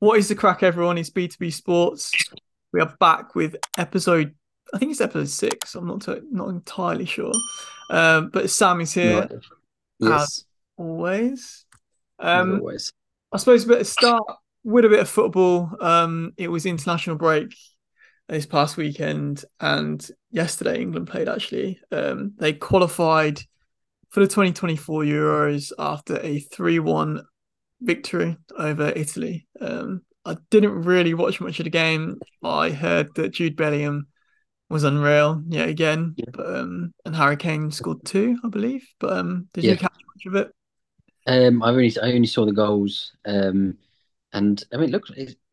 What is the craic, everyone? It's B2B Sports. We are back with episode, I think it's episode six. I'm not not entirely sure. Um, but Sam is here. Right. Yes, Always. as Um, always. I suppose a bit of start with a bit of football. Um, it was international break this past weekend, and yesterday England played. Actually, um, they qualified for the 2024 Euros after a 3-1 victory over Italy. Um, I didn't really watch much of the game. I heard that Jude Bellingham was unreal yet again, Yeah. but um, and Harry Kane scored two, I believe. But um, did you catch much of it? Um, I only I only saw the goals. Um, and I mean, look,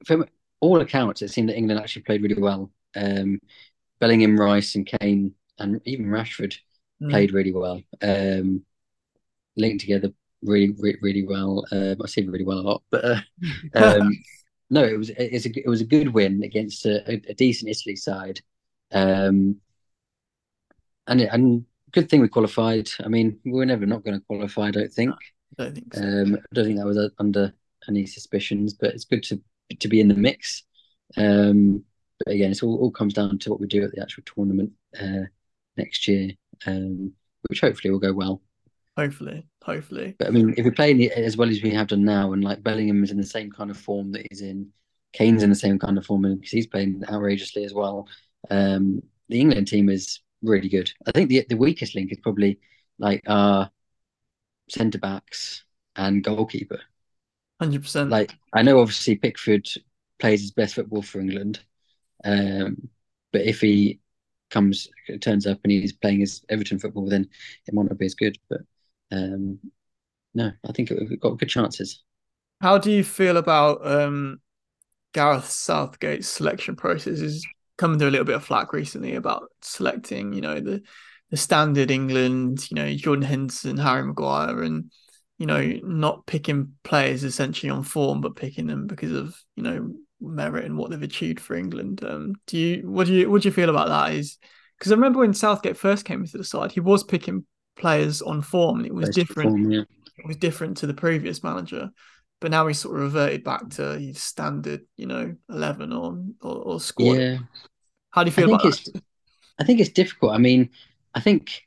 from all accounts, it seemed that England actually played really well. Um, Bellingham, Rice, and Kane, and even Rashford Mm. played really well. Um, linked together really, really, really well. Um, I say really well a lot, but uh, um, no, it was it's a it was a good win against a, a, a decent Italy side. Um, and and good thing we qualified. I mean, we were never not going to qualify. I don't think. I don't think so. Um, I don't think that was uh, under any suspicions, but it's good to to be in the mix. Um, but again, it all, all comes down to what we do at the actual tournament uh, next year, um, which hopefully will go well. Hopefully, hopefully. But I mean, if we play in it as well as we have done now, and like Bellingham is in the same kind of form that he's in, Kane's in the same kind of form because he's playing outrageously as well. Um, the England team is really good. I think the the weakest link is probably like our centre backs and goalkeeper. Hundred percent. Like I know obviously Pickford plays his best football for England, um, but if he comes turns up and he's playing his Everton football, then it might not be as good. But um, no, I think we've got good chances. How do you feel about um, Gareth Southgate's selection process? Is coming to a little bit of flack recently about selecting, you know, the the standard England, you know, Jordan Henderson, Harry Maguire, and you know, not picking players essentially on form, but picking them because of you know merit and what they've achieved for England. Um, do you what do you what do you feel about that? Is because I remember when Southgate first came into the side, he was picking players on form, it was Best different form, yeah. it was different to the previous manager. But now he's sort of reverted back to his standard, you know, eleven or or, or squad. Yeah, How do you I feel think about that? I think it's difficult. I mean, I think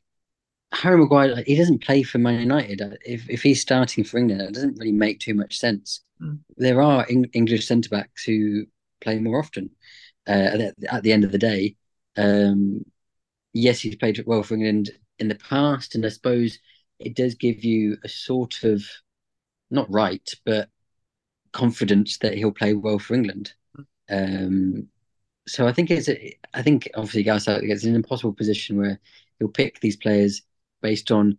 Harry Maguire like, he doesn't play for Man United. If if he's starting for England, it doesn't really make too much sense. Mm. There are Eng English centre backs who play more often. Uh, at, the- at the end of the day, um, yes, he's played well for England in the past, and I suppose it does give you a sort of not right, but confidence that he'll play well for England. Um, so I think it's a, I think obviously Gareth gets an impossible position where he'll pick these players based on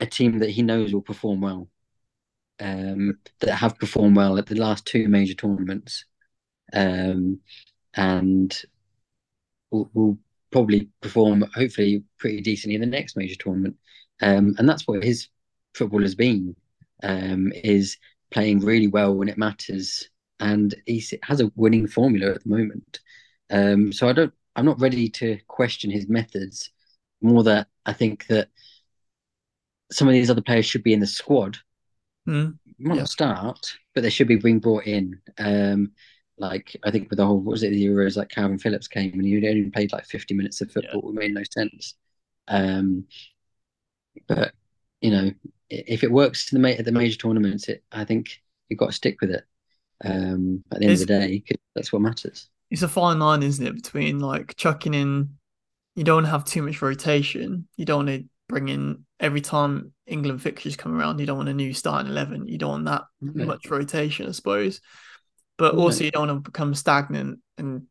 a team that he knows will perform well, um, that have performed well at the last two major tournaments, um, and will, will probably perform hopefully pretty decently in the next major tournament. Um, and that's what his football has been, um, is playing really well when it matters, and he has a winning formula at the moment. Um, so I don't, I'm not ready to question his methods. More that I think that some of these other players should be in the squad. Mm, Might Yeah. not start, but they should be being brought in. Um, like I think with the whole, what was it, the Euros? Like Kalvin Phillips came and he only played like 50 minutes of football. It made no sense. Um, but you know, if it works in the at the major tournaments, it I think you've got to stick with it. Um, at the end Is- of the day, 'cause that's what matters. it's a fine line, isn't it, between like chucking in. You don't have too much rotation. You don't want to bring in every time England fixtures come around. You don't want a new starting eleven. You don't want that No. much rotation, I suppose. But No. also, you don't want to become stagnant and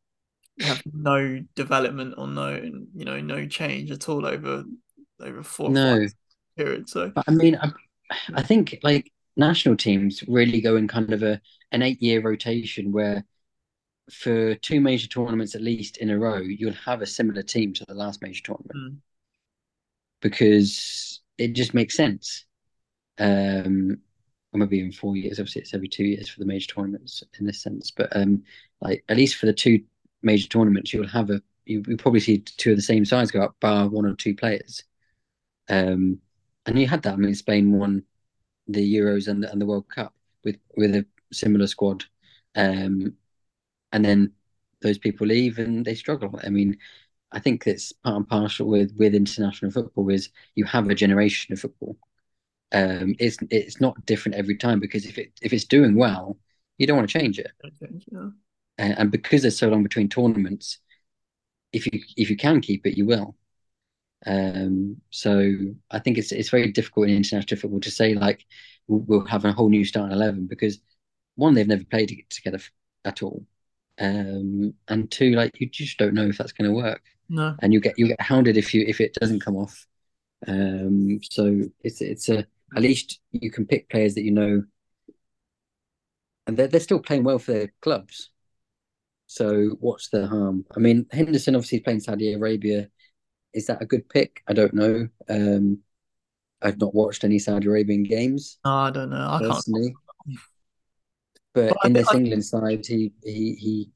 have no development or no, you know, no change at all over over four No, period. So but I mean, I, I think like national teams really go in kind of a an eight year rotation where for two major tournaments at least in a row, you'll have a similar team to the last major tournament Mm. because it just makes sense. Um, maybe even four years. Obviously, it's every two years for the major tournaments in this sense. But um, like at least for the two major tournaments, you'll have a you you probably see two of the same size go up, bar one or two players. Um, and you had that. I mean, Spain won the Euros and the, and the World Cup with with a similar squad. um, and then those people leave and they struggle. I mean, I think it's part and parcel with with international football is you have a generation of football. Um, it's it's not different every time because if it if it's doing well, you don't want to change it. Yeah. And, and because there's so long between tournaments, if you if you can keep it, you will. Um, so I think it's it's very difficult in international football to say like we'll, we'll have a whole new starting eleven because one they've never played together at all, um, and two like you just don't know if that's going to work. No. And you get you get hounded if you if it doesn't come off. Um, so it's it's a at least you can pick players that you know, and they're they're still playing well for their clubs. So what's the harm? I mean, Henderson obviously is playing Saudi Arabia. Is that a good pick? I don't know. Um, I've not watched any Saudi Arabian games. No, I don't know. I personally. can't. But, But in think- this England side, he he he.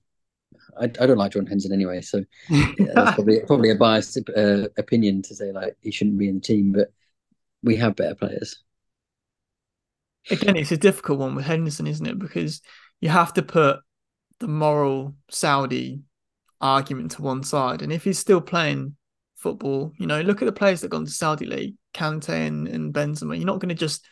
I, I don't like John Henson anyway, so that's probably probably a biased uh, opinion to say like he shouldn't be in the team. But we have better players. Again, it's a difficult one with Henderson, isn't it? Because you have to put the moral Saudi argument to one side, and if he's still playing football, you know, look at the players that gone to Saudi league, Kante and, and Benzema. You're not going to just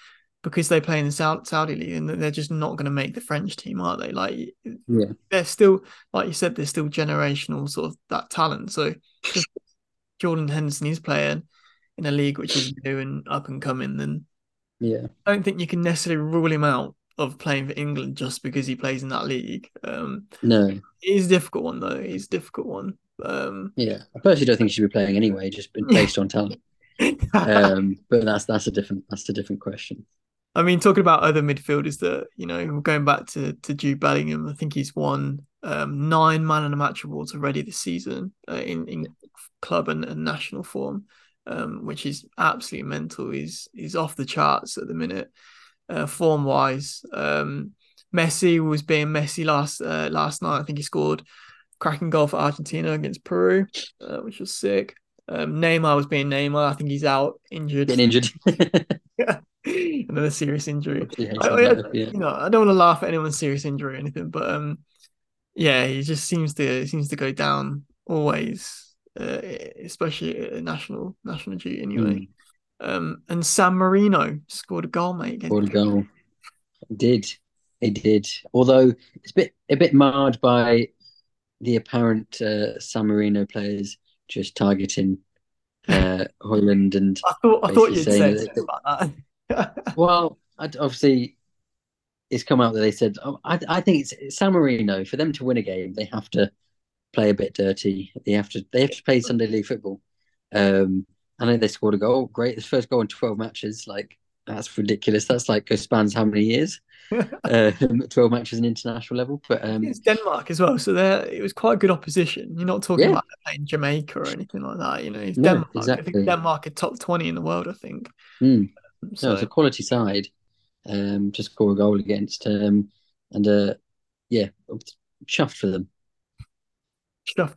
because they play in the Sau- Saudi league and they're just not going to make the French team, are they? Like Yeah, they're still, like you said, they're still generational sort of that talent. So Jordan Henderson is playing in a league which is new and up and coming, then yeah, I don't think you can necessarily rule him out of playing for England just because he plays in that league. Um, no, it is a difficult one though. It's a difficult one. Um, yeah. I personally don't think he should be playing anyway, just based on talent. Um, but that's that's a different that's a different question. I mean, talking about other midfielders that you know, going back to to Jude Bellingham, I think he's won um, nine man of the match awards already this season uh, in in club and, and national form, um, which is absolutely mental. He's he's off the charts at the minute, uh, form wise. Um, Messi was being Messi last uh, last night. I think he scored cracking goal for Argentina against Peru, uh, which was sick. Um, Neymar was being Neymar. I think he's out injured. Getting injured. Another serious injury. Yeah, I, I- yeah. you know, I don't want to laugh at anyone's serious injury or anything, but um, yeah, he just seems to seems to go down always, uh, especially at national national duty anyway. Um, and San Marino scored a goal, mate. Scored a goal. It did. It did. Although it's a bit a bit marred by the apparent uh, San Marino players just targeting uh, Højlund and I thought I thought you'd say something about that. well, I'd, obviously it's come out that they said oh, I I think it's, it's San Marino for them to win a game they have to play a bit dirty. They have to they have to play Sunday league football. Um, I know they scored a goal. Great, first goal in twelve matches. Like that's ridiculous. That's like spans how many years? uh, twelve matches in international level. But um, it's Denmark as well, so there it was quite good opposition. You're not talking Yeah. about playing Jamaica or anything like that. You know, it's No, Denmark. I exactly. think Denmark are top twenty in the world. I think. hmm. So No, it's a quality side um, to score a goal against. Um, and uh, yeah, chuffed for them. Stuff.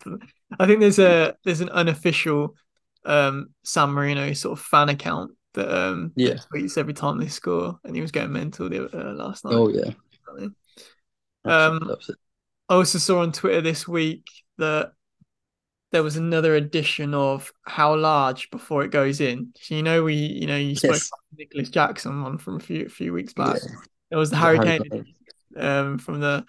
I think there's a there's an unofficial um San Marino sort of fan account that um Yeah. tweets every time they score, and he was going mental the, uh, last night. Oh yeah. Um. I also saw on Twitter this week that there was another edition of How Large before it goes in. So you know we you know you spoke Yes. Nicolas Jackson one from a few few weeks back. Yeah. There was the The Harry Harry Kane Kane. um, from the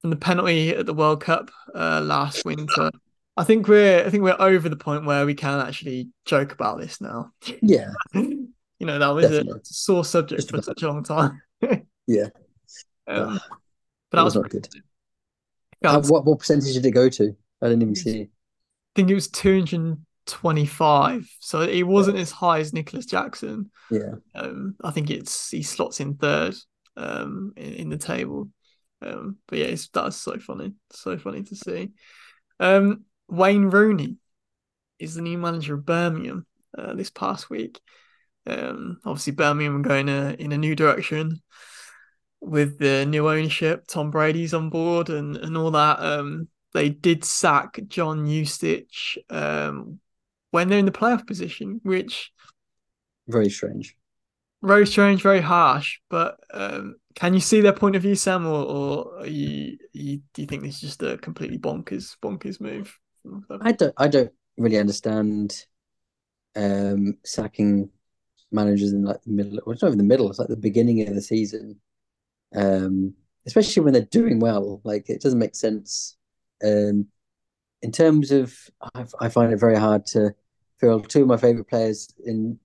from the penalty at the World Cup uh, last winter. I think we're I think we're over the point where we can actually joke about this now. Yeah. you know that was a, Definitely. a sore subject Just for about. such a long time. Yeah. um, but that was, was not good. Uh, what what percentage did it go to? I didn't even Yes. I think it was 225, so it wasn't as high as Nicolas Jackson. Yeah. Um, I think it's he slots in third um, in, in the table. Um, but yeah, that's so funny, so funny to see. Um, Wayne Rooney is the new manager of Birmingham uh, this past week. Um, obviously, Birmingham are going a, in a new direction with the new ownership. Tom Brady's on board and, and all that. Um, they did sack John Eustace um, when they're in the playoff position, which Very strange. Very strange, very harsh. But um, can you see their point of view, Sam, or, or you, you, do you think this is just a completely bonkers bonkers move? I don't I don't really understand um, sacking managers in like the middle. Well, it's not even the middle. It's like the beginning of the season, um, especially when they're doing well. Like it doesn't make sense. Um, in terms of, I, I find it very hard to feel two of my favorite players in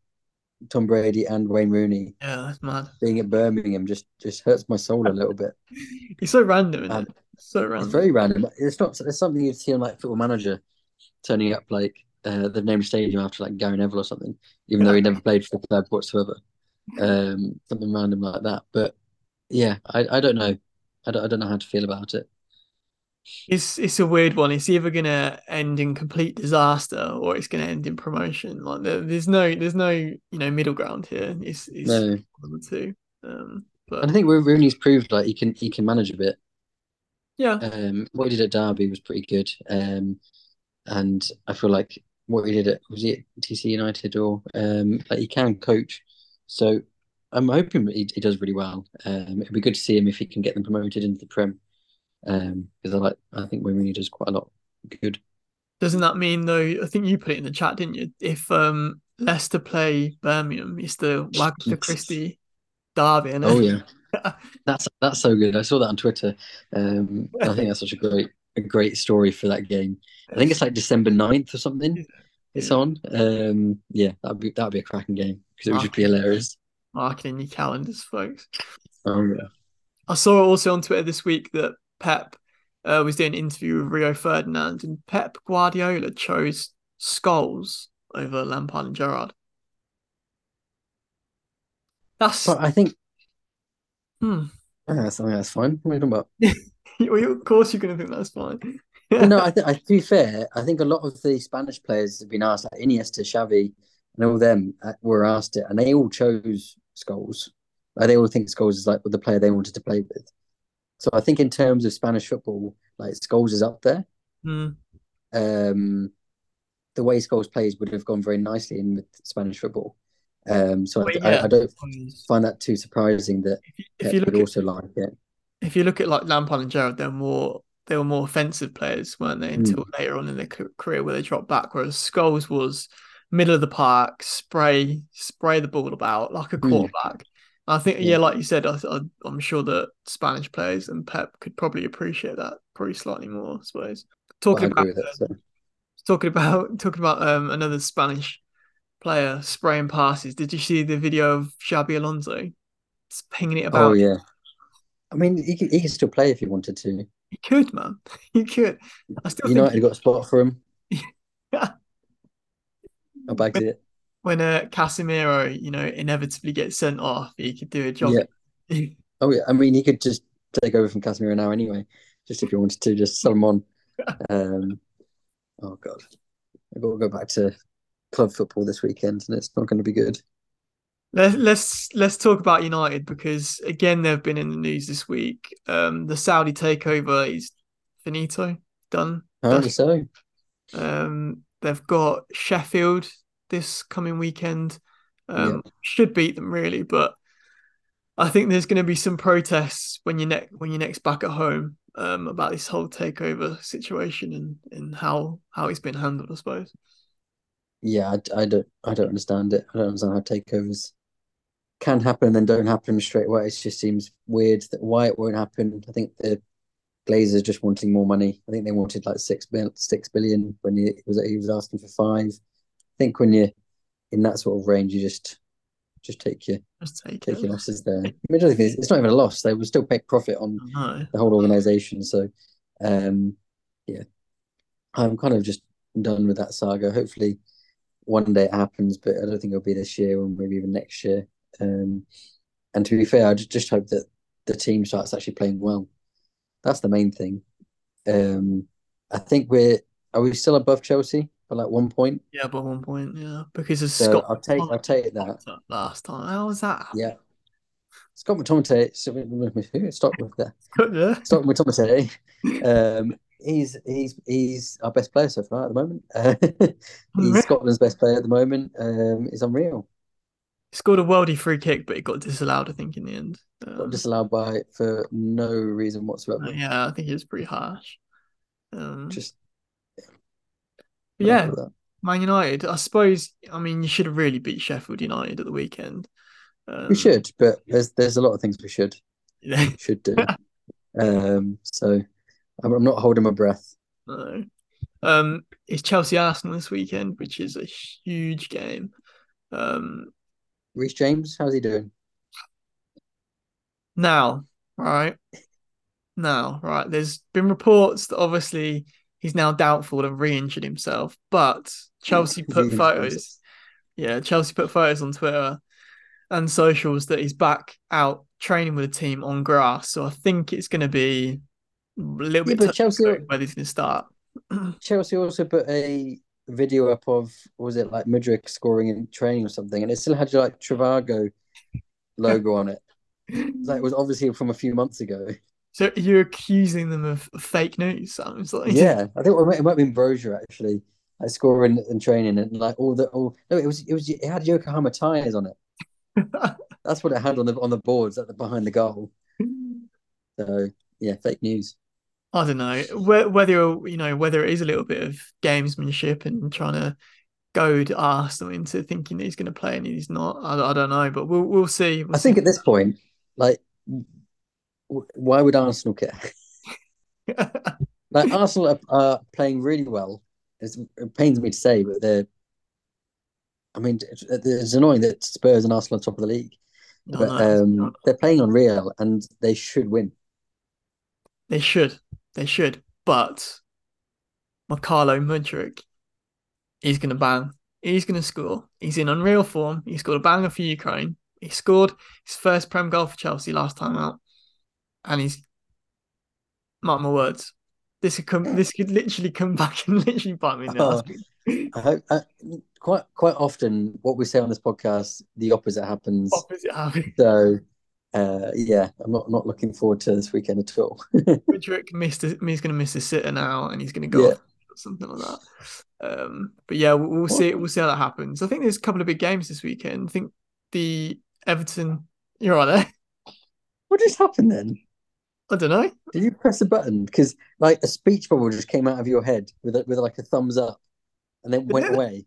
Tom Brady and Wayne Rooney. Yeah, that's mad. Being at Birmingham just just hurts my soul a little bit. It's so random, um, it? So random. It's very random. It's not. It's something you'd see on like Football Manager, turning up like uh, the name stadium after like Gary Neville or something, even though he never played for the club whatsoever. Um, something random like that. But yeah, I, I don't know. I don't, I don't know how to feel about it. It's it's a weird one. It's either gonna end in complete disaster or it's gonna end in promotion. Like there, there's no there's no you know middle ground here. It's, it's no. one of the two. Um, but and I think Rooney's proved like he can he can manage a bit. Yeah. Um, what he did at Derby was pretty good. Um, and I feel like what he did at was he at DC United or um like he can coach. So I'm hoping he, he does really well. Um, it'd be good to see him if he can get them promoted into the Prem um, because I like I think Mourinho does quite a lot good. Doesn't that mean though? I think you put it in the chat, didn't you? If um, Leicester play Birmingham, it's the Wagatha Christie derby. Isn't oh yeah, that's that's so good. I saw that on Twitter. Um, I think that's such a great a great story for that game. I think it's like December 9th or something. It's on. Um, yeah, that'd be that'd be a cracking game because it would just be hilarious. Mark it in your calendars, folks. Oh yeah. I saw also on Twitter this week that Pep uh, was doing an interview with Rio Ferdinand, and Pep Guardiola chose Scholes over Lampard and Gerrard. That's. But I think. Hmm. Yeah, that's, I mean, that's fine. What are you talking about? well, of course, you're going to think that's fine. no, I, th- I, to be fair, I think a lot of the Spanish players have been asked, like Iniesta, Xavi, and all them uh, were asked it, and they all chose Scholes. Like, they all think Scholes is like the player they wanted to play with. So I think in terms of Spanish football, like Scholes is up there. Mm. Um, the way Scholes plays would have gone very nicely in with Spanish football. Um, so well, I, yeah. I, I, don't find that too surprising that if you, if you look would at, also like it. If you look at like Lampard and Gerrard, they're more they were more offensive players, weren't they? Until mm. later on in their career, where they dropped back. Whereas Scholes was middle of the park, spray spray the ball about like a hmm. quarterback. Mm. I think, yeah, like you said, I, am sure that Spanish players and Pep could probably appreciate that probably slightly more. I suppose. Talking well, I about that, so. talking about talking about um, another Spanish player spraying passes. Did you see the video of Xabi Alonso? Just pinging it about. Oh yeah. I mean, he could, he could still play if he wanted to. He could, man. He could. I still you know, he got a spot for him. yeah. I bagged it when uh, Casemiro, you know, inevitably gets sent off, he could do a job. Yeah. oh yeah, I mean, he could just take over from Casemiro now anyway, just if you wanted to, just sell him on. um, oh god, I've got to go back to club football this weekend, and it's not going to be good. Let's let's let's talk about United because again they've been in the news this week. Um, the Saudi takeover is finito, done. How so? Um, they've got Sheffield this coming weekend. Um, yeah. Should beat them really, but I think there's going to be some protests when you're next when you're next back at home um, about this whole takeover situation and, and how how it's been handled. I suppose. Yeah, I, I don't I don't understand it. I don't understand how takeovers can happen and then don't happen straight away. It just seems weird that why it won't happen. I think the Glazers just wanting more money. I think they wanted like six six billion when he was he was asking for five think when you're in that sort of range, you just just take your just take, take your losses there. I mean, it's, it's not even a loss; they will still make profit on the whole organization. So, um, yeah, I'm kind of just done with that saga. Hopefully, one day it happens, but I don't think it'll be this year or maybe even next year. Um, and to be fair, I just, just hope that the team starts actually playing well. That's the main thing. Um, I think we're are we still above Chelsea? Like one point. Yeah, by one point. Yeah, because of so Scott. I'll take I'll take that. Last time, how was that? Yeah, Scott McTominay. Stop with that. Yeah. Scott McTominay. Um, he's he's he's our best player so far at the moment. Uh, he's Scotland's best player at the moment. Um, he's unreal. He scored a worldy free kick, but it got disallowed. I think in the end. got Um, disallowed by for no reason whatsoever. yeah, I think it was pretty harsh. Um, Just yeah. Man United. I suppose. I mean, you should have really beat Sheffield United at the weekend. Um, we should, but there's there's a lot of things we should Yeah. should do. um, so I'm, I'm not holding my breath. No. Um, it's Chelsea Arsenal this weekend, which is a huge game. Um, Reece James, how's he doing? now, right now, right. There's been reports that obviously he's now doubtful and re-injured himself, but Chelsea put photos. Yeah, Chelsea put photos on Twitter and socials that he's back out training with the team on grass. So I think it's going to be a little Yeah, bit but Chelsea- whether he's going to start. Chelsea also put a video up of was it like Mudryk scoring in training or something, and it still had like Trivago logo on it. Like it was obviously from a few months ago. So you're accusing them of fake news? Sounds like Yeah, I think it might, it might have been Brozier actually. Like scoring and training and like all the all no, it was it was it had Yokohama tires on it. That's what it had on the on the boards at the behind the goal. So yeah, fake news. I don't know whether you know whether it is a little bit of gamesmanship and trying to goad Arsenal into thinking that he's going to play and he's not. I, I don't know, but we'll we'll see. We'll I think see. at this point, like, why would Arsenal care? Like Arsenal are, are playing really well. It's, it pains me to say, but they're. I mean, it's, it's annoying that Spurs and Arsenal are top of the league, I but know. um, they're playing on real and they should win. They should, they should, but Mykhailo Mudryk, he's going to bang. He's going to score. He's in unreal form. He scored a banger for Ukraine. He scored his first Prem goal for Chelsea last time out, and he's mark my words. This could come. This could literally come back and literally bite me in the Oh. ass. I hope I, quite quite often what we say on this podcast, the opposite happens. Opposite happening. So, uh, yeah, I'm not not looking forward to this weekend at all. Mudryk missed. A, he's going to miss a sitter now, and he's going to go Yeah. something like that. Um, but yeah, we'll, we'll see. We'll see how that happens. I think there's a couple of big games this weekend. I think the Everton. You're right there. what just happened then? I don't know. Did you press a button? Because like a speech bubble just came out of your head with a, with like a thumbs up, and then went away.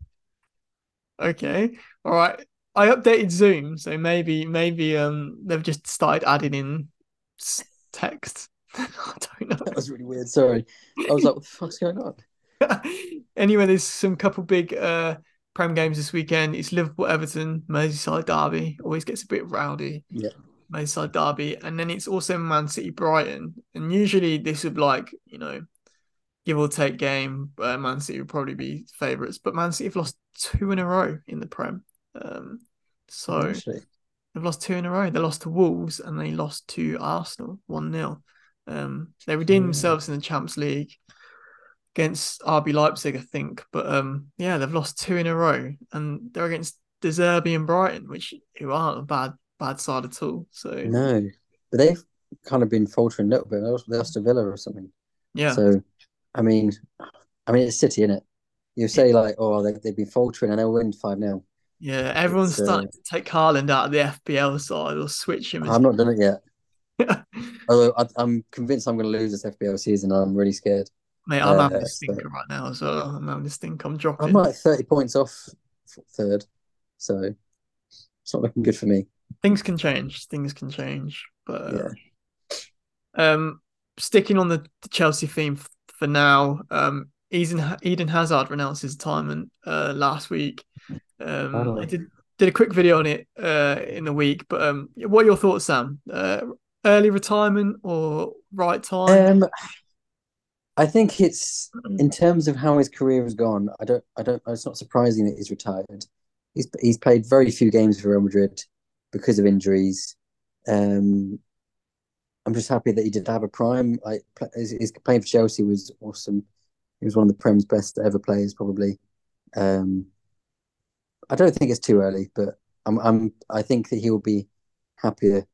Okay. All right. I updated Zoom, so maybe maybe um they've just started adding in text. I don't know. That was really weird. Sorry, I was like, "What the fuck's going on?" anyway, there's some couple big uh prem games this weekend. It's Liverpool Everton, Merseyside Derby. Always gets a bit rowdy. Yeah. Merseyside Derby, and then it's also Man City Brighton. And usually this would like you know give or take game. Uh, Man City would probably be favourites, but Man City have lost two in a row in the Prem. Um, so Actually, they've lost two in a row. They lost to Wolves and they lost to Arsenal one 0 Um, they redeemed Yeah. themselves in the Champions League against RB Leipzig, I think. But um, yeah, they've lost two in a row, and they're against De Zerbi and Brighton, which who aren't a bad bad side at all. So no, but they've kind of been faltering a little bit. They lost- to Villa or something. yeah, So, I mean, I mean, it's City, isn't it? You say like, "Oh, they they've been faltering and they'll win five 0 yeah, everyone's It's, uh, starting to take Haaland out of the FPL side or switch him. I've not done it yet. Although I, I'm convinced I'm going to lose this FPL season. I'm really scared. Mate, I'm having Uh, a so- right now as well. I'm having a stink. I'm dropping. I'm like 30 points off third, so it's not looking good for me. Things can change. Things can change. But Yeah. um, sticking on the, the Chelsea theme f- for now, um, Eden Eden Hazard renounced his retirement uh, last week. Um. I did did a quick video on it uh, in the week. But um, what are your thoughts, Sam? Uh, early retirement or right time? Um, I think it's in terms of how his career has gone. I don't. I don't. It's not surprising that he's retired. He's he's played very few games for Real Madrid because of injuries. Um, I'm just happy that he did have a prime. Like his, his playing for Chelsea was awesome. He was one of the Prem's best ever players, probably. Um, I don't think it's too early, but I'm. I'm. I think that he will be happier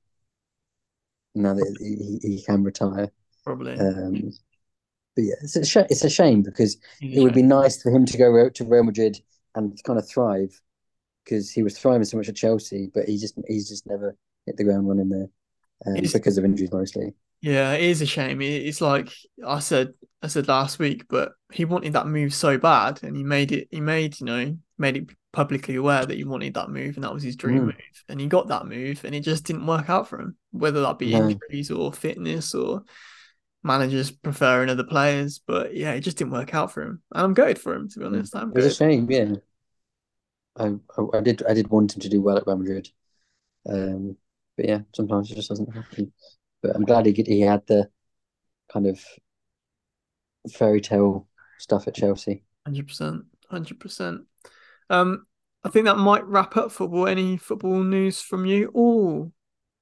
now that he, he can retire. Probably. Um, but yeah, it's a sh- it's a shame because it would be nice for him to go to Real Madrid and kind of thrive. Because he was thriving so much at Chelsea, but he just he's just never hit the ground running there um, because of injuries mostly. Yeah, it is a shame. It's like I said, I said last week, but he wanted that move so bad, and he made it. He made you know made it publicly aware that he wanted that move, and that was his dream mm. move, and he got that move, and it just didn't work out for him. Whether that be no. injuries or fitness or managers preferring other players, but yeah, it just didn't work out for him. And I'm gutted for him to be honest. I'm it was a shame, yeah. I, I, I did I did want him to do well at Real Madrid, um, but yeah, sometimes it just doesn't happen. But I'm glad he he had the kind of fairy tale stuff at Chelsea. Hundred percent, hundred percent. Um, I think that might wrap up football. Any football news from you? Oh,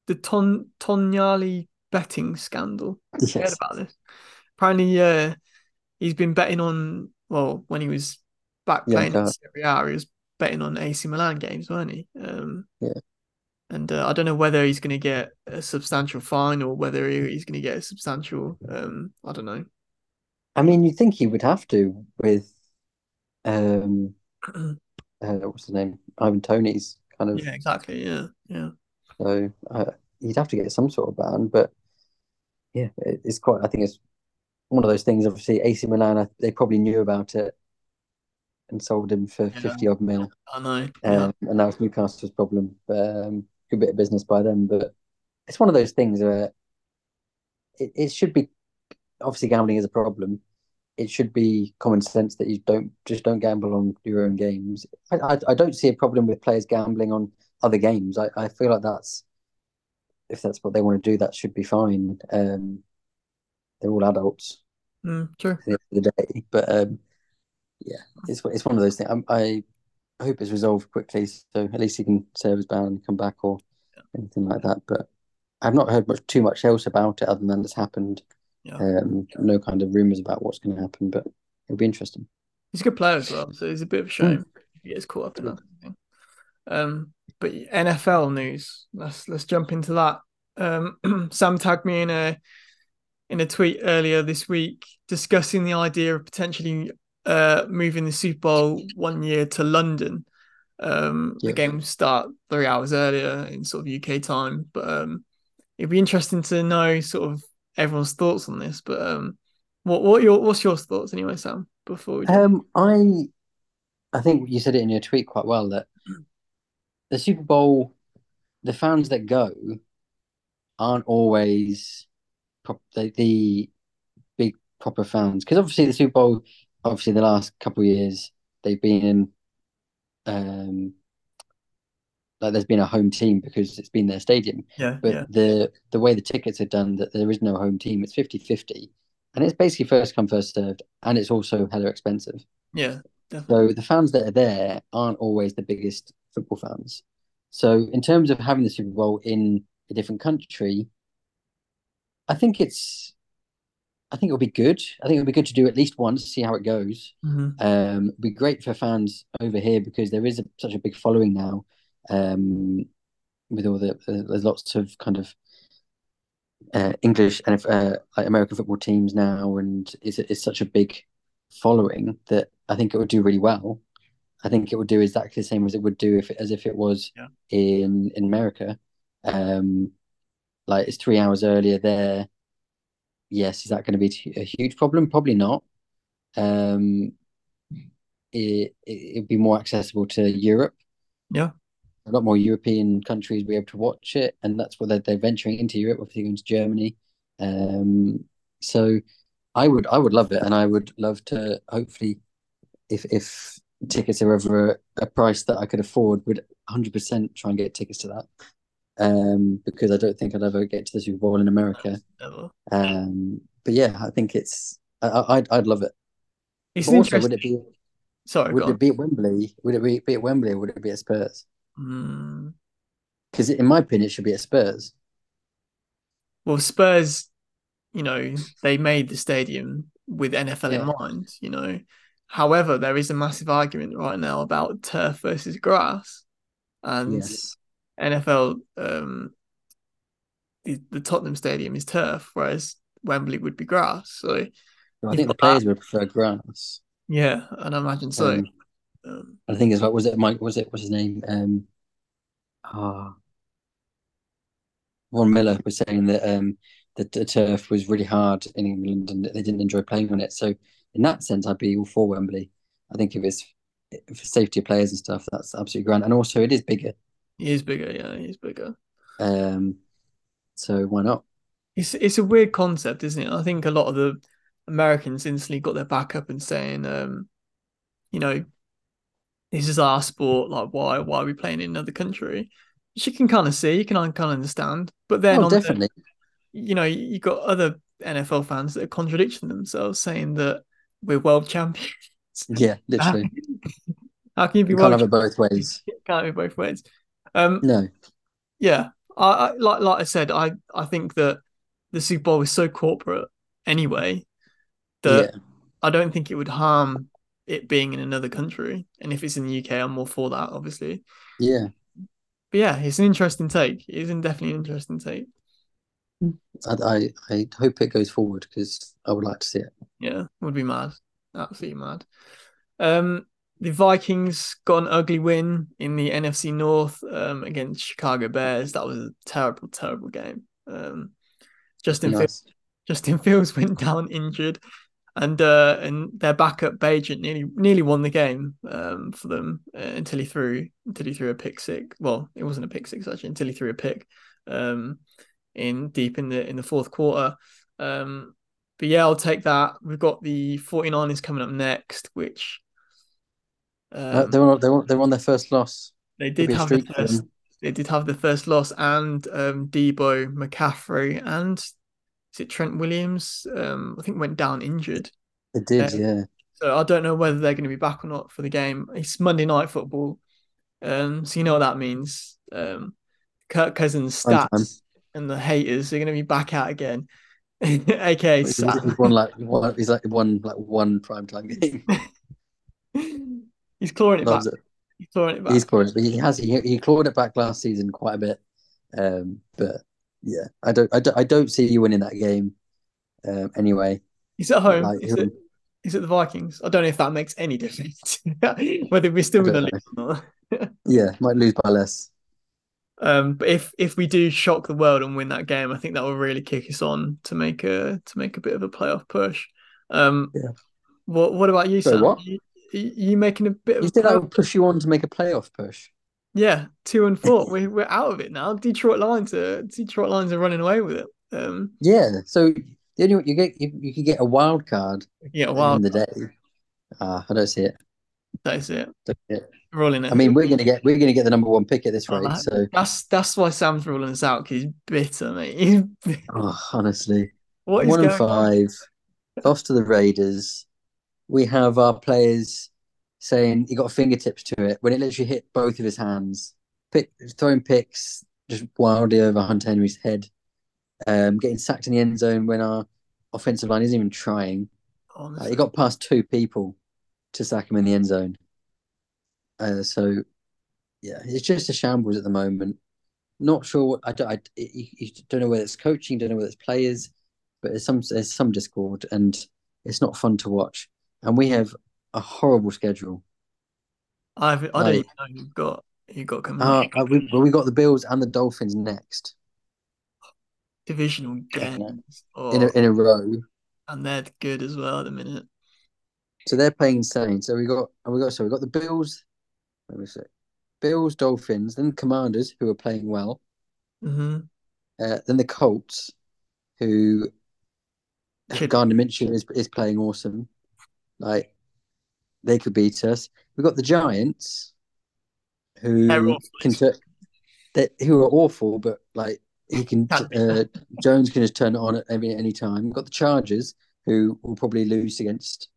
the Ton Tonali betting scandal. Yes. Heard about this? Apparently, uh, he's been betting on. Well, when he was back playing yeah, in Serie A, he was betting on AC Milan games, weren't he? Um, yeah. And uh, I don't know whether he's going to get a substantial fine or whether he's going to get a substantial. Um, I don't know. I mean, you think he would have to with, um, uh, what's the name? Ivan Toney's kind of. Yeah, exactly. Yeah, yeah. So uh, he'd have to get some sort of ban, but yeah, it, it's quite. I think it's one of those things. Obviously, AC Milan, they probably knew about it and sold him for yeah. 50 odd mil. I know. Um, And that was Newcastle's problem. Um, good bit of business by them. But it's one of those things where it, it should be obviously gambling is a problem. It should be common sense that you don't just don't gamble on your own games. I, I, I don't see a problem with players gambling on other games. I, I feel like that's if that's what they want to do, that should be fine. Um, they're all adults. Mm, true. At the end of the day, but um, yeah, it's it's one of those things. I, I hope it's resolved quickly, so at least he can serve his ban and come back or yeah. anything like that. But I've not heard much too much else about it other than it's happened. Yeah. Um, no kind of rumors about what's going to happen, but it'll be interesting. He's a good player as well, so it's a bit of a shame mm. he gets caught up in that. Um, but NFL news. Let's let's jump into that. Um, Sam tagged me in a in a tweet earlier this week discussing the idea of potentially uh, moving the Super Bowl one year to London. Um, yeah. The game start three hours earlier in sort of UK time, but um, it'd be interesting to know sort of everyone's thoughts on this. But um, what what your what's your thoughts anyway, Sam? Before we um, I I think you said it in your tweet quite well that the Super Bowl, the fans that go aren't always the, the big proper fans because obviously the Super Bowl obviously the last couple of years they've been um like there's been a home team because it's been their stadium. Yeah. But yeah. the the way the tickets are done that there is no home team, it's 50-50. And it's basically first come, first served, and it's also hella expensive. Yeah. Definitely. So the fans that are there aren't always the biggest football fans. So in terms of having the Super Bowl in a different country, I think it's I think it'll be good. I think it'll be good to do at least once, see how it goes. Mm-hmm. Um, it'll be great for fans over here because there is a, such a big following now. Um, with all the uh, there's lots of kind of uh, English and uh, like American football teams now, and it's it's such a big following that I think it would do really well. I think it would do exactly the same as it would do if it, as if it was yeah. in in America. Um, like it's three hours earlier there yes, is that going to be a huge problem? Probably not. Um, it it'd be more accessible to Europe. Yeah, a lot more European countries be able to watch it, and that's what they're, they're venturing into Europe. Obviously, going to Germany. Um, so I would I would love it, and I would love to hopefully, if if tickets are ever a, a price that I could afford, would 100% try and get tickets to that um, because I don't think I'd ever get to the Super Bowl in America. Um, but yeah, I think it's I, would I'd love it. It's also, interesting. Would it be? Sorry, would it be at Wembley? Would it be, be at Wembley or would it be at Spurs? Because mm. in my opinion, it should be at Spurs. Well, Spurs, you know, they made the stadium with NFL yeah. in mind. You know, however, there is a massive argument right now about turf versus grass, and yes. NFL, um, the, the Tottenham Stadium is turf, whereas Wembley would be grass. So I think the players that. would prefer grass. Yeah, and I imagine so. Um, Um, I think as well. Was it Mike? Was it what's his name? Um, ah, Von Miller was saying that um that the turf was really hard in England and they didn't enjoy playing on it. So in that sense, I'd be all for Wembley. I think if it's for safety of players and stuff, that's absolutely grand. And also, it is bigger. He is bigger, yeah, he's bigger. Um, so why not? It's it's a weird concept, isn't it? I think a lot of the Americans instantly got their back up and saying, um, you know, this is our sport. Like, why why are we playing in another country? Which you can kind of see, you can kind of understand. But then, Oh, on the- definitely. you know, you got other NFL fans that are contradicting themselves, saying that we're world champions. Yeah, literally. How can you be You can't have it both ways. Can't be both ways. Um, No. yeah, I, I like like I said, I I think that the Super Bowl is so corporate anyway that Yeah. I don't think it would harm it being in another country. And if it's in the UK, I'm more for that, obviously. Yeah. But yeah, it's an interesting take. It is definitely an interesting take. I, I, I hope it goes forward because I would like to see it. Yeah, would be mad. Absolutely mad. Um, the Vikings got an ugly win in the NFC North um, against Chicago Bears. That was a terrible, terrible game. Um, Justin Fields, Justin Fields went down injured, and uh, and their backup Bagent nearly nearly won the game um, for them uh, until he threw until he threw a pick six. Well, it wasn't a pick six actually until he threw a pick um, in deep in the in the fourth quarter. Um, but yeah, I'll take that. We've got the 49ers coming up next, which Um, they're, on, they're, on, they're on their first loss. they did have the first them. they did have the first loss and um Deebo McCaffrey and is it Trent Williams? Um, I think went down injured. They did, Uh, yeah. So I don't know whether they're going to be back or not for the game. It's Monday night football. Um, so you know what that means. Um, Kirk Cousins Prime time. stats and the haters are going to be back out again. AKA He's, he's won like one, he's like won like one primetime game. He's clawing it back. It. He's clawing it back. He's clawed it, but he has he, he clawed it back last season quite a bit. Um, but yeah, I don't I don't, I don't see you winning that game. Um, anyway, He's at home. like, He's at, he's at the Vikings. I don't know if that makes any difference. Whether we're still in the league or not. yeah, might lose by less. Um, but if if we do shock the world and win that game, I think that will really kick us on to make a to make a bit of a playoff push. Um, Yeah. What what about you, So Sam? what? You, making a bit of You a think that would push you on to make a playoff push? yeah two and four. we we're out of it now. Detroit Lions are Detroit Lions are running away with it. Um, Yeah. So the only you get you, you could get a wild card yeah, well, the end the day. Ah, I don't see it. that's it. Don't see it. Rolling it. I mean, we're gonna get we're gonna get the number one pick at this Oh, rate. that- So that's that's why Sam's ruling us out because he's bitter, mate. He's, oh, honestly, what is one and going on? five, lost to the Raiders. We have our players saying he got fingertips to it when it literally hit both of his hands. Pick, throwing picks just wildly over Hunter Henry's head. Um, getting sacked in the end zone when our offensive line isn't even trying. Uh, he got past two people to sack him in the end zone. Uh, so, yeah, it's just a shambles at the moment. Not sure what I don't. I, you, you don't know whether it's coaching, don't know whether it's players, but there's some there's some discord, and it's not fun to watch. And we have a horrible schedule. I've, I don't Like- even know you've got you've got coming Uh, uh, we, well, we got the Bills and the Dolphins next divisional games, in a, oh, in a row. and they're good as well at the minute. So they're playing insane. So we got we got so we got the Bills. Let me see. Bills, Dolphins, then Commanders who are playing well. hmm Uh, then the Colts, who Gardner Minshew is is playing awesome. Like they could beat us. We've got the Giants, who can that who are awful, but like he can uh, Jones can just turn it on at any any time. We've got the Chargers, who will probably lose against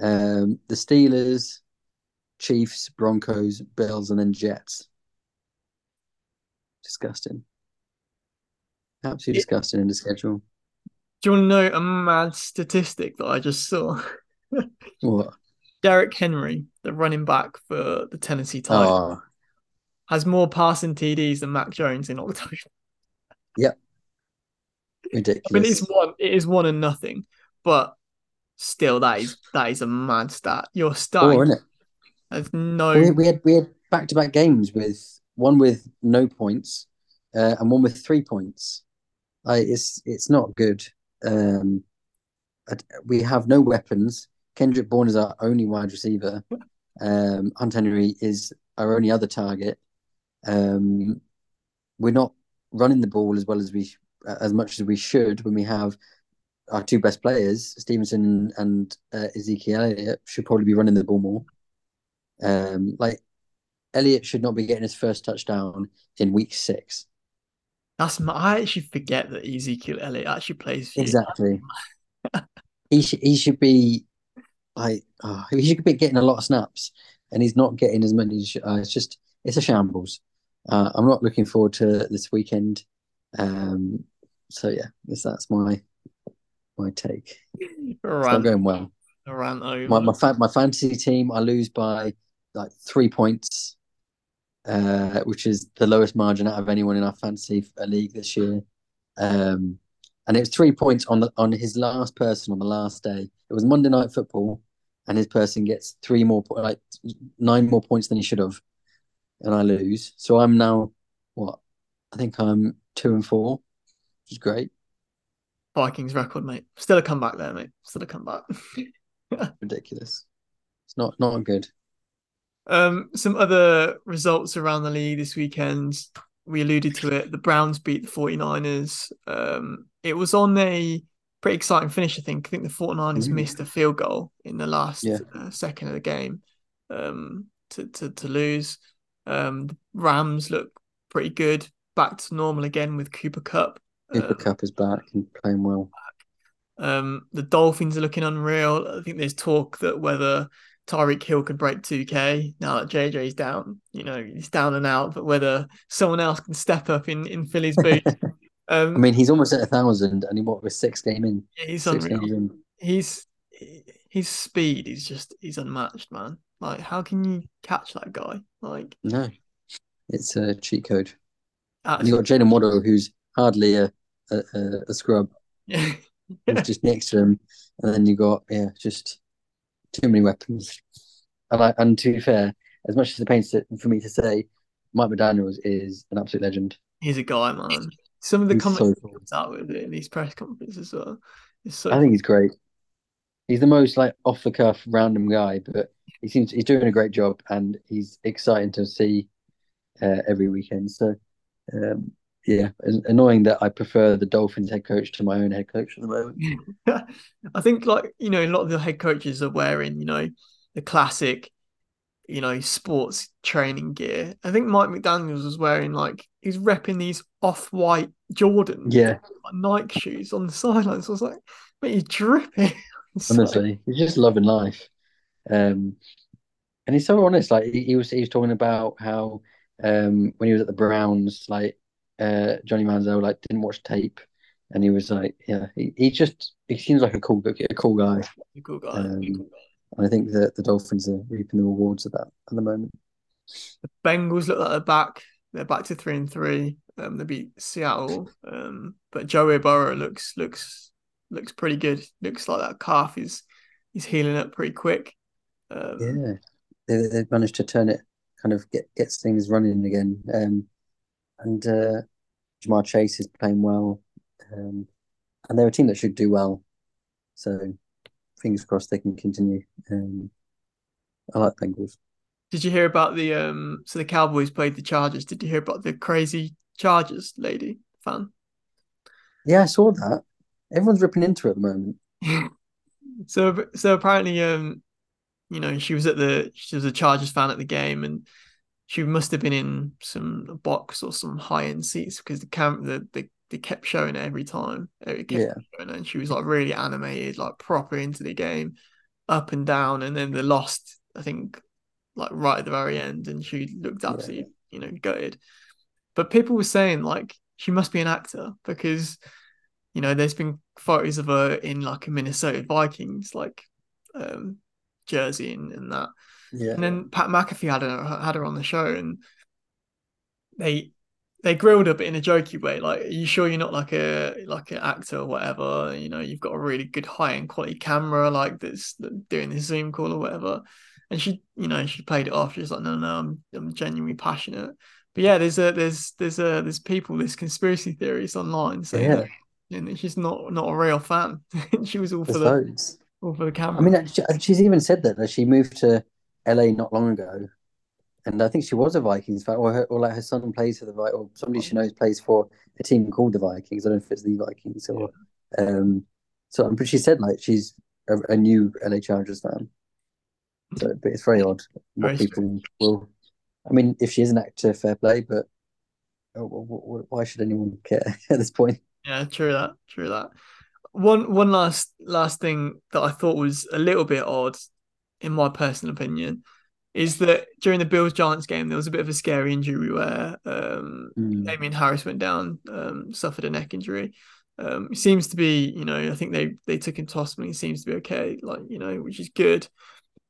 um, the Steelers, Chiefs, Broncos, Bills, and then Jets. Disgusting. Absolutely Yeah. disgusting in the schedule. Do you want to know a mad statistic that I just saw? What? Derrick Henry, the running back for the Tennessee Titans, Oh, has more passing TDs than Mac Jones in October. I ridiculous. I mean, it's one, it is one and nothing, but still, that is that is a mad stat. You're starting Four, isn't it? There's no. We, we had we had back to back games with one with no points uh, and one with three points. Like it's it's not good. Um, we have no weapons. Kendrick Bourne is our only wide receiver. Um, Hunter Henry is our only other target. Um, we're not running the ball as well as we as much as we should when we have our two best players, Stevenson and uh, Ezekiel Elliott, should probably be running the ball more. Um, like Elliott should not be getting his first touchdown in week six. That's my, I actually forget that Ezekiel Elliott actually plays. Exactly. he should he should be like oh, he should be getting a lot of snaps, and he's not getting as many. Uh, it's just it's a shambles. Uh, I'm not looking forward to this weekend. Um, so yeah, this, that's my my take. Rant, it's not going well. Rant over. My my, fa- my fantasy team, I lose by like three points, uh, which is the lowest margin out of anyone in our fantasy league this year. Um, and it was three points on the on his last person on the last day. It was Monday Night Football, and his person gets three more like nine more points than he should have, and I lose. So I'm now what? I think I'm two and four, which is great. Vikings record, mate. Still a comeback there, mate. Still a comeback. Ridiculous. It's not not good. Um, some other results around the league this weekend. We alluded to it. The Browns beat the 49ers. Um, it was on a pretty exciting finish, I think. I think the 49ers mm. missed a field goal in the last yeah. uh, second of the game um, to, to, to lose. Um, the Rams look pretty good, back to normal again with Cooper Kupp. Cooper um, Kupp is back and playing well. Um, the Dolphins are looking unreal. I think there's talk that whether Tyreek Hill could break 2K now that JJ's down. You know, he's down and out, but whether someone else can step up in, in Philly's boot. Um, I mean, he's almost at a thousand, and he what was six game in. Yeah, he's unreal. He's his speed is just he's unmatched, man. Like, how can you catch that guy? Like, no, it's a cheat code. Actually, and you got Jaylen Waddle, who's hardly a a, a scrub. Yeah. just next to him, and then you got yeah, just too many weapons. And I, and to be fair, as much as it pains for me to say, Mike McDaniel's is an absolute legend. He's a guy, man. Some of the he's comments so cool. out with it in these press conferences are. So I think he's great. He's the most like off the cuff, random guy, but he seems he's doing a great job, and he's exciting to see uh, every weekend. So, um, yeah, annoying that I prefer the Dolphins head coach to my own head coach at the moment. I think, like you know, a lot of the head coaches are wearing, you know, the classic you know, sports training gear. I think Mike McDaniels was wearing like he's repping these off-white Jordan, yeah, Nike shoes on the sidelines. So I was like, but you're dripping. Honestly, he's just loving life. Um, and he's so honest. Like he, he, was, he was talking about how um, when he was at the Browns, like uh, Johnny Manziel, like didn't watch tape, and he was like, yeah, he, he just he seems like a cool, a cool guy. A cool guy. Um, I think that the Dolphins are reaping the rewards of that at the moment. The Bengals look like they're back. They're back to three and three. Um, they beat Seattle. Um, but Joey Burrow looks looks looks pretty good. Looks like that calf is is healing up pretty quick. Um, yeah, they, they've managed to turn it, kind of get gets things running again. Um, and uh, Ja'Marr Chase is playing well, um, and they're a team that should do well. So fingers crossed they can continue. Um, I like Bengals. Did you hear about the um? So the Cowboys played the Chargers. Did you hear about the crazy Chargers lady fan? Yeah, I saw that. Everyone's ripping into it at the moment. so so apparently, um, you know, she was at the she was a Chargers fan at the game, and she must have been in some box or some high end seats because the cam the, the they kept showing it every time. It yeah. and she was like really animated, like proper into the game, up and down. And then they lost, I think, like right at the very end, and she looked absolutely, yeah. you know, gutted. But people were saying like she must be an actor because, you know, there's been photos of her in like a Minnesota Vikings like um jersey and, and that. Yeah. And then Pat McAfee had her had her on the show and they they grilled her, but in a jokey way. Like, are you sure you're not like a like an actor or whatever? You know, you've got a really good high end quality camera, like that's doing the Zoom call or whatever. and she, you know, she played it off. She's like, no, no, I'm I'm genuinely passionate. But yeah, there's a there's there's a there's people, there's conspiracy theories online saying Yeah. that and she's not not a real fan. she was all for the loads. all for the camera. I mean, she- she's even said that that she moved to LA not long ago, and I think she was a Vikings fan, or her, or like her son plays for the Vikings, or somebody she knows plays for a team called the Vikings. I don't know if it's the Vikings or, um. So, but she said like she's a, a new LA Chargers fan. So, but it's very odd what Very people will. I mean, if she is an actor, fair play, but oh, wh- wh- why should anyone care at this point? Yeah, true that, true that. One one last last thing that I thought was a little bit odd, in my personal opinion, is that during the Bills Giants game there was a bit of a scary injury where um Mm. Damien Harris went down, um, suffered a neck injury. Um, seems to be, you know, I think they they took him to hospital. He seems to be okay, like you know, which is good.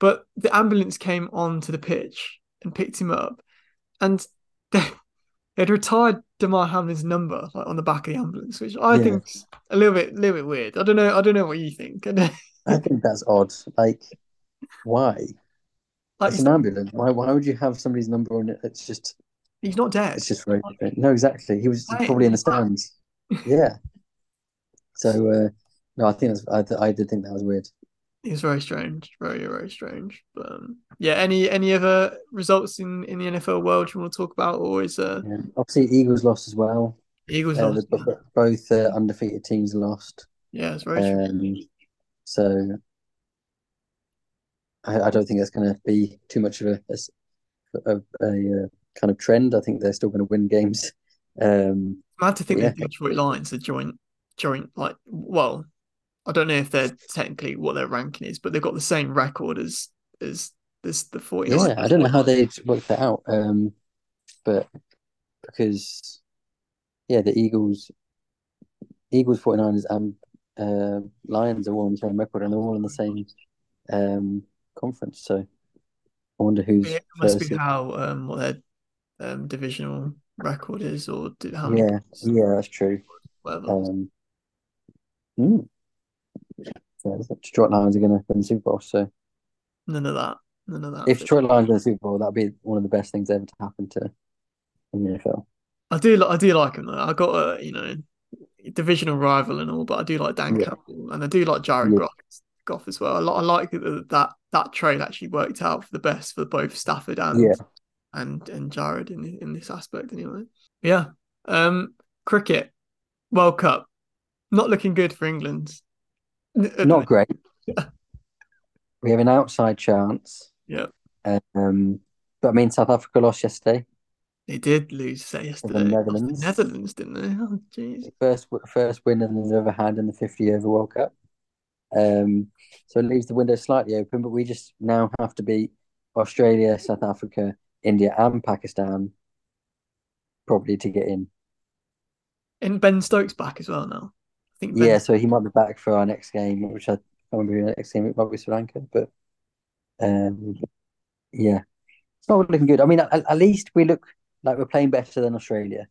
But the ambulance came onto the pitch and picked him up, and they, they'd retired Damar Hamlin's number like on the back of the ambulance, which I Yeah. think's a little bit, a little bit weird. I don't know. I don't know what you think. I I think that's odd. Like, why? Like It's an ambulance. Why? Why would you have somebody's number on it? It's just, he's not dead. it's just very different. No, exactly. He was Right. probably in the stands. Yeah. So, uh, no, I think that's, I, I did think that was weird. It's very strange, very very strange. But um, yeah, any any other results in in the NFL world you want to talk about, or is uh Yeah. Obviously, Eagles lost as well. Eagles? Uh, lost? the, both uh, undefeated teams lost. yeah, it's very. Um, so, I, I don't think that's going to be too much of a, a a, a, uh, kind of trend. I think they're still going to win games. Um, Mad to think yeah. that Detroit Lions are joint joint like well, I don't know if they're technically what their ranking is, but they've got the same record as as this the 49ers. Yeah, I don't know how they worked that out. Um, but because yeah, the Eagles, Eagles, 49ers, and uh, Lions are all on the same record, and they're all in the same um conference. So I wonder who's Yeah, It must be how um what their um divisional record is or how many Yeah, yeah, that's true. whatever. Um, mm. Yeah, Detroit Lions are going to win the Super Bowl. So None of that. None of that. if Detroit Lions win the Super Bowl, that'd be one of the best things ever to happen to in the NFL. I do I do like him though. I got a you know divisional rival and all, but I do like Dan Yeah. Campbell and I do like Jared Yeah. Goff, Goff as well. I, I like that that that trade actually worked out for the best for both Stafford and Yeah. and and Jared in in this aspect anyway. Yeah. Um, cricket World Cup not looking good for England. Not great. We have an outside chance. Yeah. Um, but I mean, South Africa lost yesterday. They did lose say yesterday. To Netherlands. Netherlands, didn't they? Oh, jeez. First first win Netherlands ever had in the 50 over World Cup. Um, so it leaves the window slightly open, but we just now have to beat Australia, South Africa, India, and Pakistan probably to get in. And Ben Stokes back as well now. I think Ben Yeah, so he might be back for our next game, which I can't remember who the next game. It might be Sri Lanka, but um, yeah, it's not looking good. I mean, at, at least we look like we're playing better than Australia.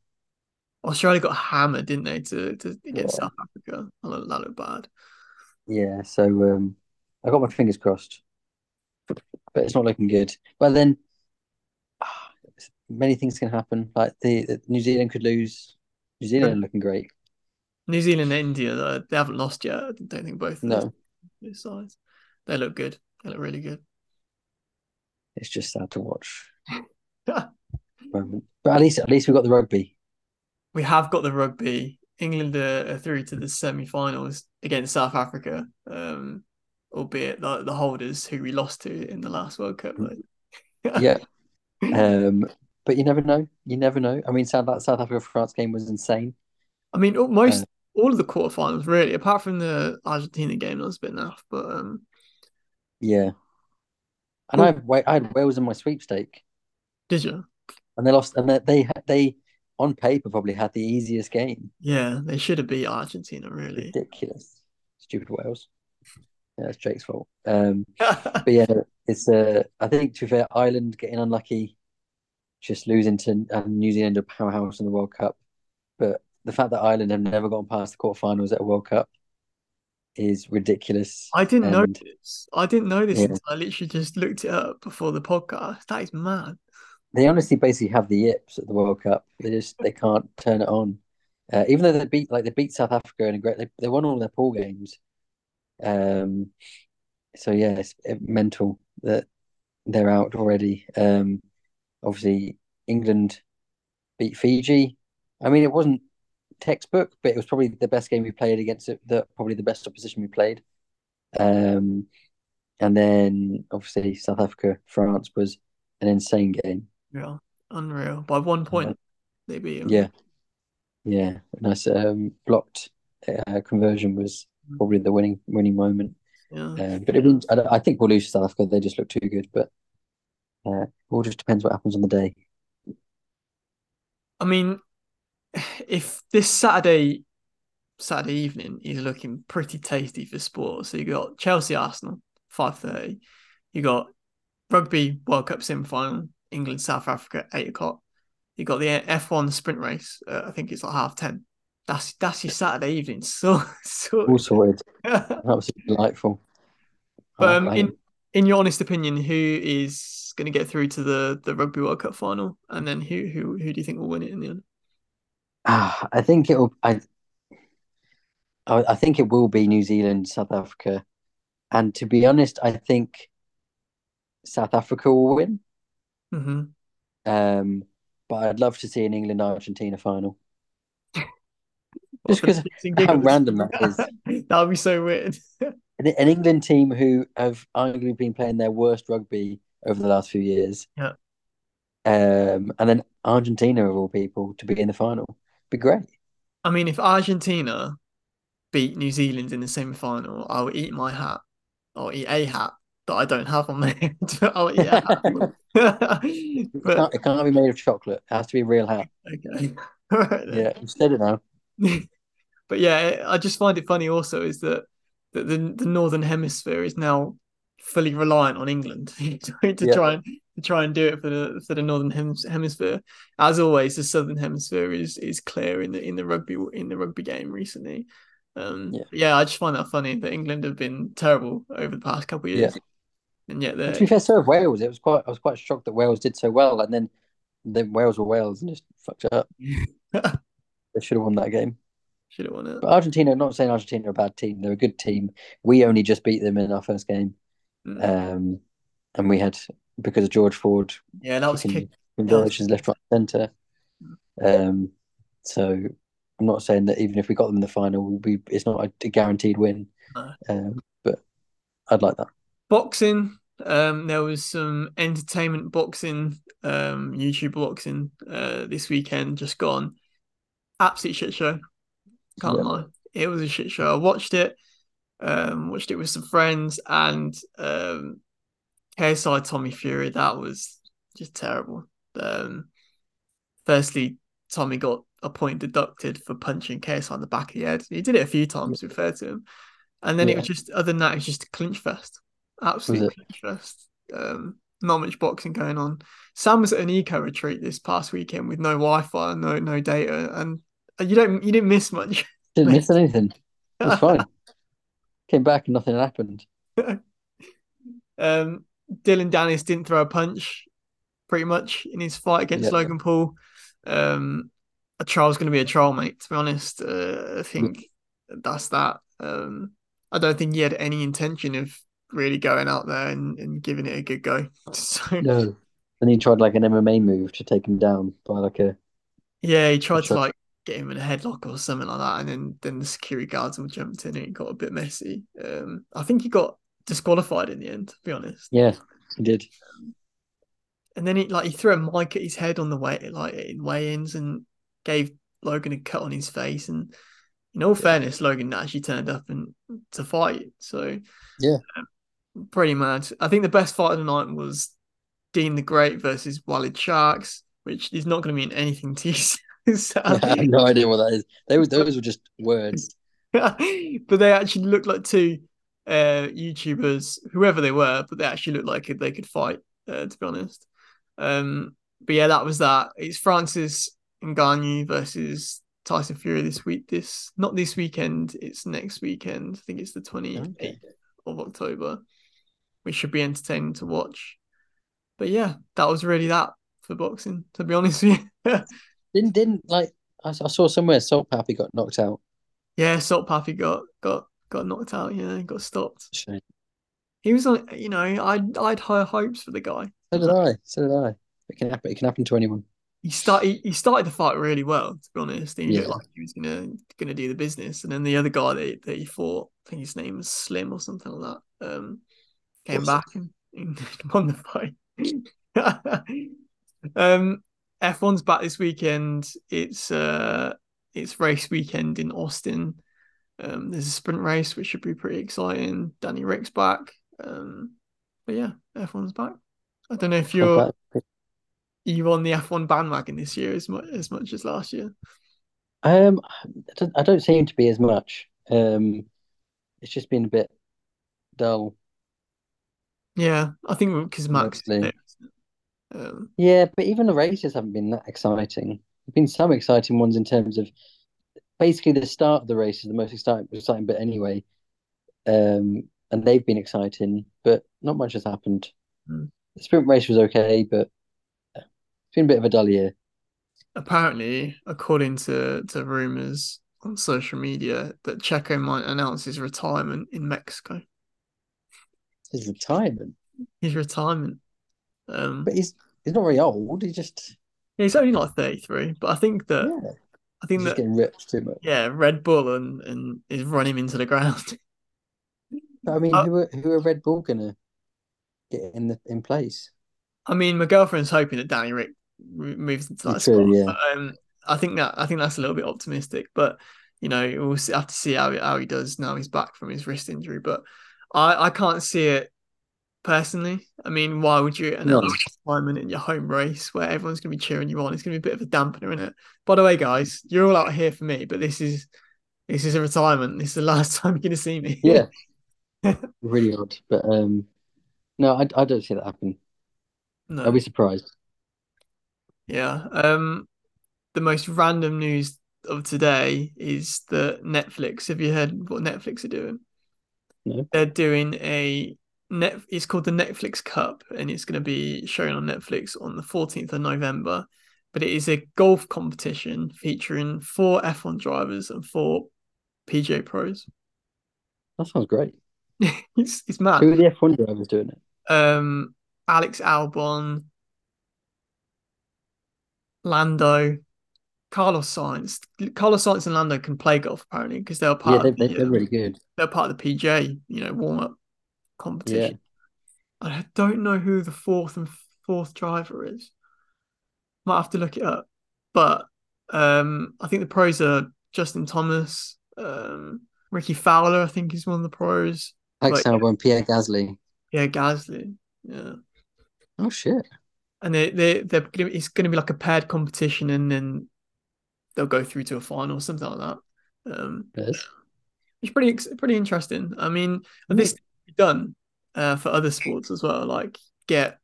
Australia got hammered, didn't they, to, to against Yeah. South Africa? That looked bad. Yeah, so um, I got my fingers crossed, but it's not looking good. But then many things can happen. Like the, the New Zealand could lose. New Zealand are looking great. New Zealand and India, though, they haven't lost yet. I don't think both No, those sides. They look good. They look really good. it's just sad to watch. But at least at least we got the rugby. we have got the rugby. England are, are through to the semi-finals against South Africa, um, albeit the, the holders who we lost to in the last World Cup. though. Yeah. Um, but you never know. You never know. I mean, South that South Africa France game was insane. I mean, most Uh, all of the quarterfinals really, apart from the Argentina game, that was a bit naff. But um, Yeah. And I had, I had Wales in my sweepstake, did you? and they lost. And they they they on paper probably had the easiest game. Yeah, they should have beat Argentina. Really. Ridiculous, stupid Wales. Yeah, it's Jake's fault. Um, but yeah, it's uh, I think to be fair, Ireland getting unlucky, just losing to uh, New Zealand a powerhouse in the World Cup. But the fact that Ireland have never gone past the quarterfinals at a World Cup is ridiculous. I didn't know this. I didn't know this Yeah. until I literally just looked it up before the podcast. That is mad. They honestly basically have the yips at the World Cup. They just they can't turn it on. Uh, even though they beat like they beat South Africa in a great they, they won all their pool games. Um, so yeah, it's mental that they're out already. Um, obviously England beat Fiji. I mean, it wasn't textbook, but it was probably the best game we played against it. The probably the best opposition we played. Um, and then obviously South Africa France was an insane game. Yeah, unreal. By one point, they beat him. Yeah, yeah. Nice um, blocked uh, conversion was probably the winning winning moment. yeah. Uh, but it means I, think we'll lose South Africa. They just look too good. But uh, it all just depends what happens on the day. I mean, if this Saturday Saturday evening is looking pretty tasty for sport, so you got Chelsea Arsenal five thirty, you got rugby World Cup semi final England South Africa eight o'clock, you got the F one sprint race. Uh, I think it's like half ten. That's that's your Saturday evening. So so. All sorted. Absolutely delightful. But um, in in your honest opinion, who is going to get through to the the Rugby World Cup final, and then who who who do you think will win it in the end? Ah, I think it'll. I, I I think it will be New Zealand, South Africa, and to be honest, I think South Africa will win. Hmm Um, but I'd love to see an England Argentina final. Just 'cause how random that is. that would be so weird. An, an England team who have arguably been playing their worst rugby over the last few years. Yeah. Um, and then Argentina of all people to be in the final. Be great. I mean, if Argentina beat New Zealand in the semi final, I'll eat my hat. I'll eat a hat that I don't have on. I'll eat a hat. It but can't, it can't be made of chocolate. It has to be real hat. okay. Right. Yeah, you've said it now. but yeah, I just find it funny also is that, that the the northern hemisphere is now fully reliant on England to Yeah. try and to try and do it for the for the northern hemisphere. As always, the southern hemisphere is is clear in the in the rugby in the rugby game recently. Um, Yeah. yeah. I just find that funny that England have been terrible over the past couple of years, and yet they're to be fair, so have Wales. It was quite. I was quite shocked that Wales did so well, and then then Wales were Wales and just fucked it up. They should have won that game. should have won it. But Argentina, not saying Argentina are a bad team. They're a good team. We only just beat them in our first game, Mm. um, and we had because of George Ford yeah, that was kick. conversions left, right, centre. Um, so I'm not saying that even if we got them in the final, we it's not a guaranteed win. No. Um, but I'd like that. Boxing. Um there was some entertainment boxing um youtube boxing uh this weekend just gone. Absolute shit show. Can't Yeah. lie. It was a shit show. I watched it um watched it with some friends and um KSI Tommy Fury that was just terrible. Um firstly Tommy got a point deducted for punching KSI on the back of the head. He did it a few times be fair to him. And then it was just other than that it was just a clinch fest absolute it? clinch fest. Um, not much boxing going on. Sam was at an eco retreat this past weekend with no Wi-Fi, no no data, and you don't you didn't miss much. Didn't miss anything. It was fine. Came back and nothing happened. um, Dillon Danis didn't throw a punch, pretty much in his fight against Yeah. Logan Paul. Um, a trial's going to be a trial, mate. To be honest, uh, I think that's that. Um, I don't think he had any intention of really going out there and, and giving it a good go. So No. And he tried like an MMA move to take him down by like a Yeah, he tried to like get him in a headlock or something like that, and then then the security guards all jumped in and it got a bit messy. Um, I think he got disqualified in the end, to be honest. yeah, he did. And then he like he threw a mic at his head on the way like in weigh-ins and gave Logan a cut on his face. And in all fairness, Logan actually turned up and to fight. So Yeah. um, pretty mad. I think the best fight of the night was Deen the Great versus Walid Sharks, which is not going to mean anything to you. have no idea what that is. Those those were just words. but they actually looked like two uh YouTubers, whoever they were, but they actually looked like they could fight, uh, to be honest. Um, but yeah, that was that. It's Francis Ngannou versus Tyson Fury this week. This not this weekend. It's next weekend. I think it's the twenty eighth Okay. of October, which should be entertaining to watch. But yeah, that was really that for boxing. To be honest with you, Didn't didn't like I, saw somewhere Salt Papi got knocked out. yeah, Salt Papi got got got knocked out. Yeah, got stopped. Shame. He was on. You know, I I'd high hopes for the guy. So did I. So did I. It can happen. It can happen to anyone. he start he, he started the fight really well, to be honest. He Yeah. looked like he was gonna gonna do the business. And then the other guy that, that he fought, I think his name was Slim or something like that, um, came back and, and won the fight. um F1's back this weekend. It's uh it's race weekend in Austin. Um there's a sprint race which should be pretty exciting. Danny Ric's back. Um but yeah, F1's back. I don't know if you're you on the F1 bandwagon this year as much as much as last year. Um, I don't, I don't seem to be as much. Um, it's just been a bit dull. Yeah, I think because Max is Mostly. there, isn't? Um, Yeah, but even the races haven't been that exciting. There've been some exciting ones in terms of basically the start of the race is the most exciting exciting bit anyway. Um, and they've been exciting, but not much has happened. Hmm. The sprint race was okay, but it's been a bit of a dull year. apparently, according to to rumors on social media, that Checo might announce his retirement in Mexico. His retirement, His retirement. Um, but he's he's not very old. He just yeah, he's only like thirty three, but I think that yeah, I think he's that getting ripped too much. yeah, Red Bull and and is run him into the ground. But I mean, Uh, who are who are Red Bull gonna get in the in place? I mean, my girlfriend's hoping that Danny Ric moves into that True, spot. yeah. But, um, I think that I think that's a little bit optimistic, but you know, we'll see, have to see how how he does now he's back from his wrist injury. But I I can't see it personally. I mean, why would you No. announce retirement in your home race where everyone's going to be cheering you on? It's going to be a bit of a dampener, isn't it? By the way, guys, you're all out here for me, but this is this is a retirement. This is the last time you're going to see me. Yeah, really odd. But um, no, I I don't see that happen. no. I'll be surprised. Yeah. Um, the most random news of today is that Netflix. Have you heard what Netflix are doing? No. They're doing a net. It's called the Netflix Cup, and it's going to be shown on Netflix on the 14th of November. But it is a golf competition featuring four F1 drivers and four PGA pros. That sounds great. it's it's mad. Who are the F1 drivers doing it? Um, Alex Albon, Lando, Carlos Sainz. Carlos Sainz and Lando can play golf apparently because they're Yeah, part they, of they, the, they're um, really good. They're part of the PGA, you know, warm up Yeah, competition. I don't know who the fourth and fourth driver is. Might have to look it up. But um, I think the pros are Justin Thomas, um, Rickie Fowler. I think is one of the pros. Alex Like- Albon, Pierre Gasly. Yeah, Gasly. Yeah. Oh shit! and they they they're gonna, it's going to be like a paired competition, and then they'll go through to a final, or something like that. Um, Yes. It's pretty pretty interesting. I mean, and this can be done uh, for other sports as well, like get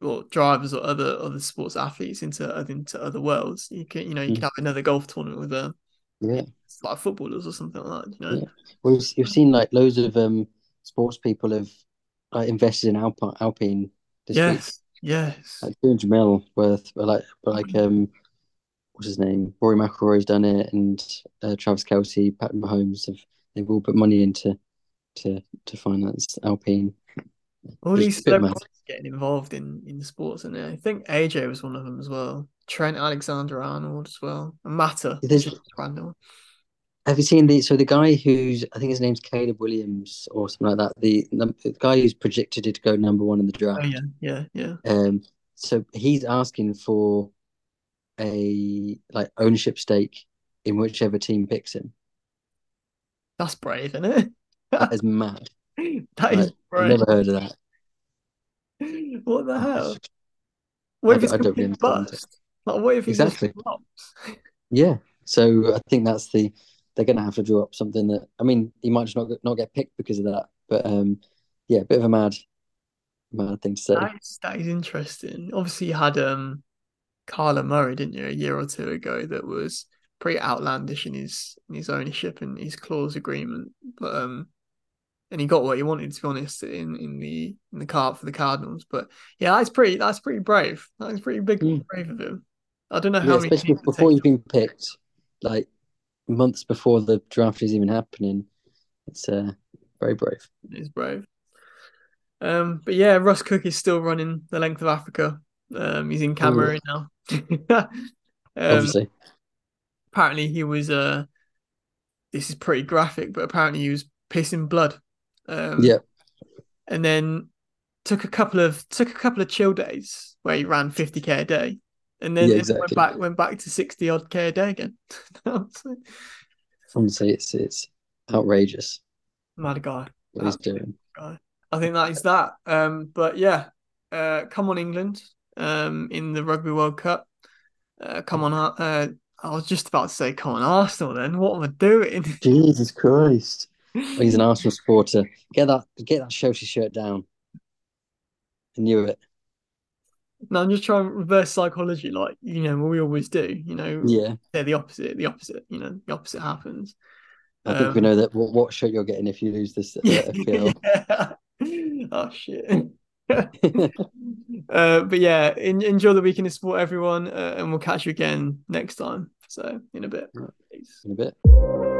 well drivers or other other sports athletes into into other worlds. You can you know you Mm. can have another golf tournament with uh, Yeah. like footballers or something like that. You know, Yeah. Well, you've, you've seen like loads of um sports people have like invested in Alpine Alpine this week. yes, yes, Like 200 mil worth, but like, but like, um, what's his name? Rory McIlroy's done it, and uh, Travis Kelce, Patrick Mahomes have they've all put money into to to finance Alpine. all Just these celebrities getting involved in in sports, and I think AJ was one of them as well. Trent Alexander Arnold as well, and Mata. There's- which random. Have you seen the so the guy who's I think his name's Caleb Williams or something like that? The, the guy who's projected to go number one in the draft. Oh yeah, yeah, yeah. Um, so he's asking for a like ownership stake in whichever team picks him. That's brave, isn't it? That is mad. that is Like, brave. never heard of that. What the hell? What if I it's I don't complete really understand it. bust? Like, what if Exactly. Yeah. So I think that's the they're going to have to draw up something that I mean he might just not get- not get picked because of that. But um, yeah, a bit of a mad mad thing to say. That is, that is interesting. Obviously, you had um, Kyler Murray, didn't you, a year or two ago? That was pretty outlandish in his in his ownership and his clause agreement, but um, and he got what he wanted to be honest in in the in the cart for the Cardinals. But yeah, that's pretty that's pretty brave. That's pretty big mm. brave of him. I don't know how yeah, many especially before you've been picked, like months before the draft is even happening. It's uh, very brave. It's brave. Um, but yeah, Russ Cook is still running the length of Africa. Um, he's in Cameroon Ooh. now. um, Obviously. Apparently, he was. Uh, this is pretty graphic, but apparently he was pissing blood. Um, yeah. And then took a couple of took a couple of chill days where he ran 50k a day, and then yeah, exactly. went back went back to 60 odd k a day again. Honestly, it's it's outrageous. Mad guy. What he's doing. Guy. I think that is that. Um, but yeah, uh, come on England. Um, in the Rugby World Cup. Uh, come on, uh, I was just about to say, come on, Arsenal. Then what am I doing? Jesus Christ! he's an Arsenal supporter. Get that, get that Chelsea shirt down. I knew it. No, I'm just trying to reverse psychology, like you know, we always do. You know, yeah, they're the opposite. The opposite. You know, the opposite happens. I think um, we know that what, what shirt you're getting if you lose this uh, yeah. oh shit. uh, but yeah, in, enjoy the weekend of sport, everyone, uh, and we'll catch you again next time. So in a bit. In a bit.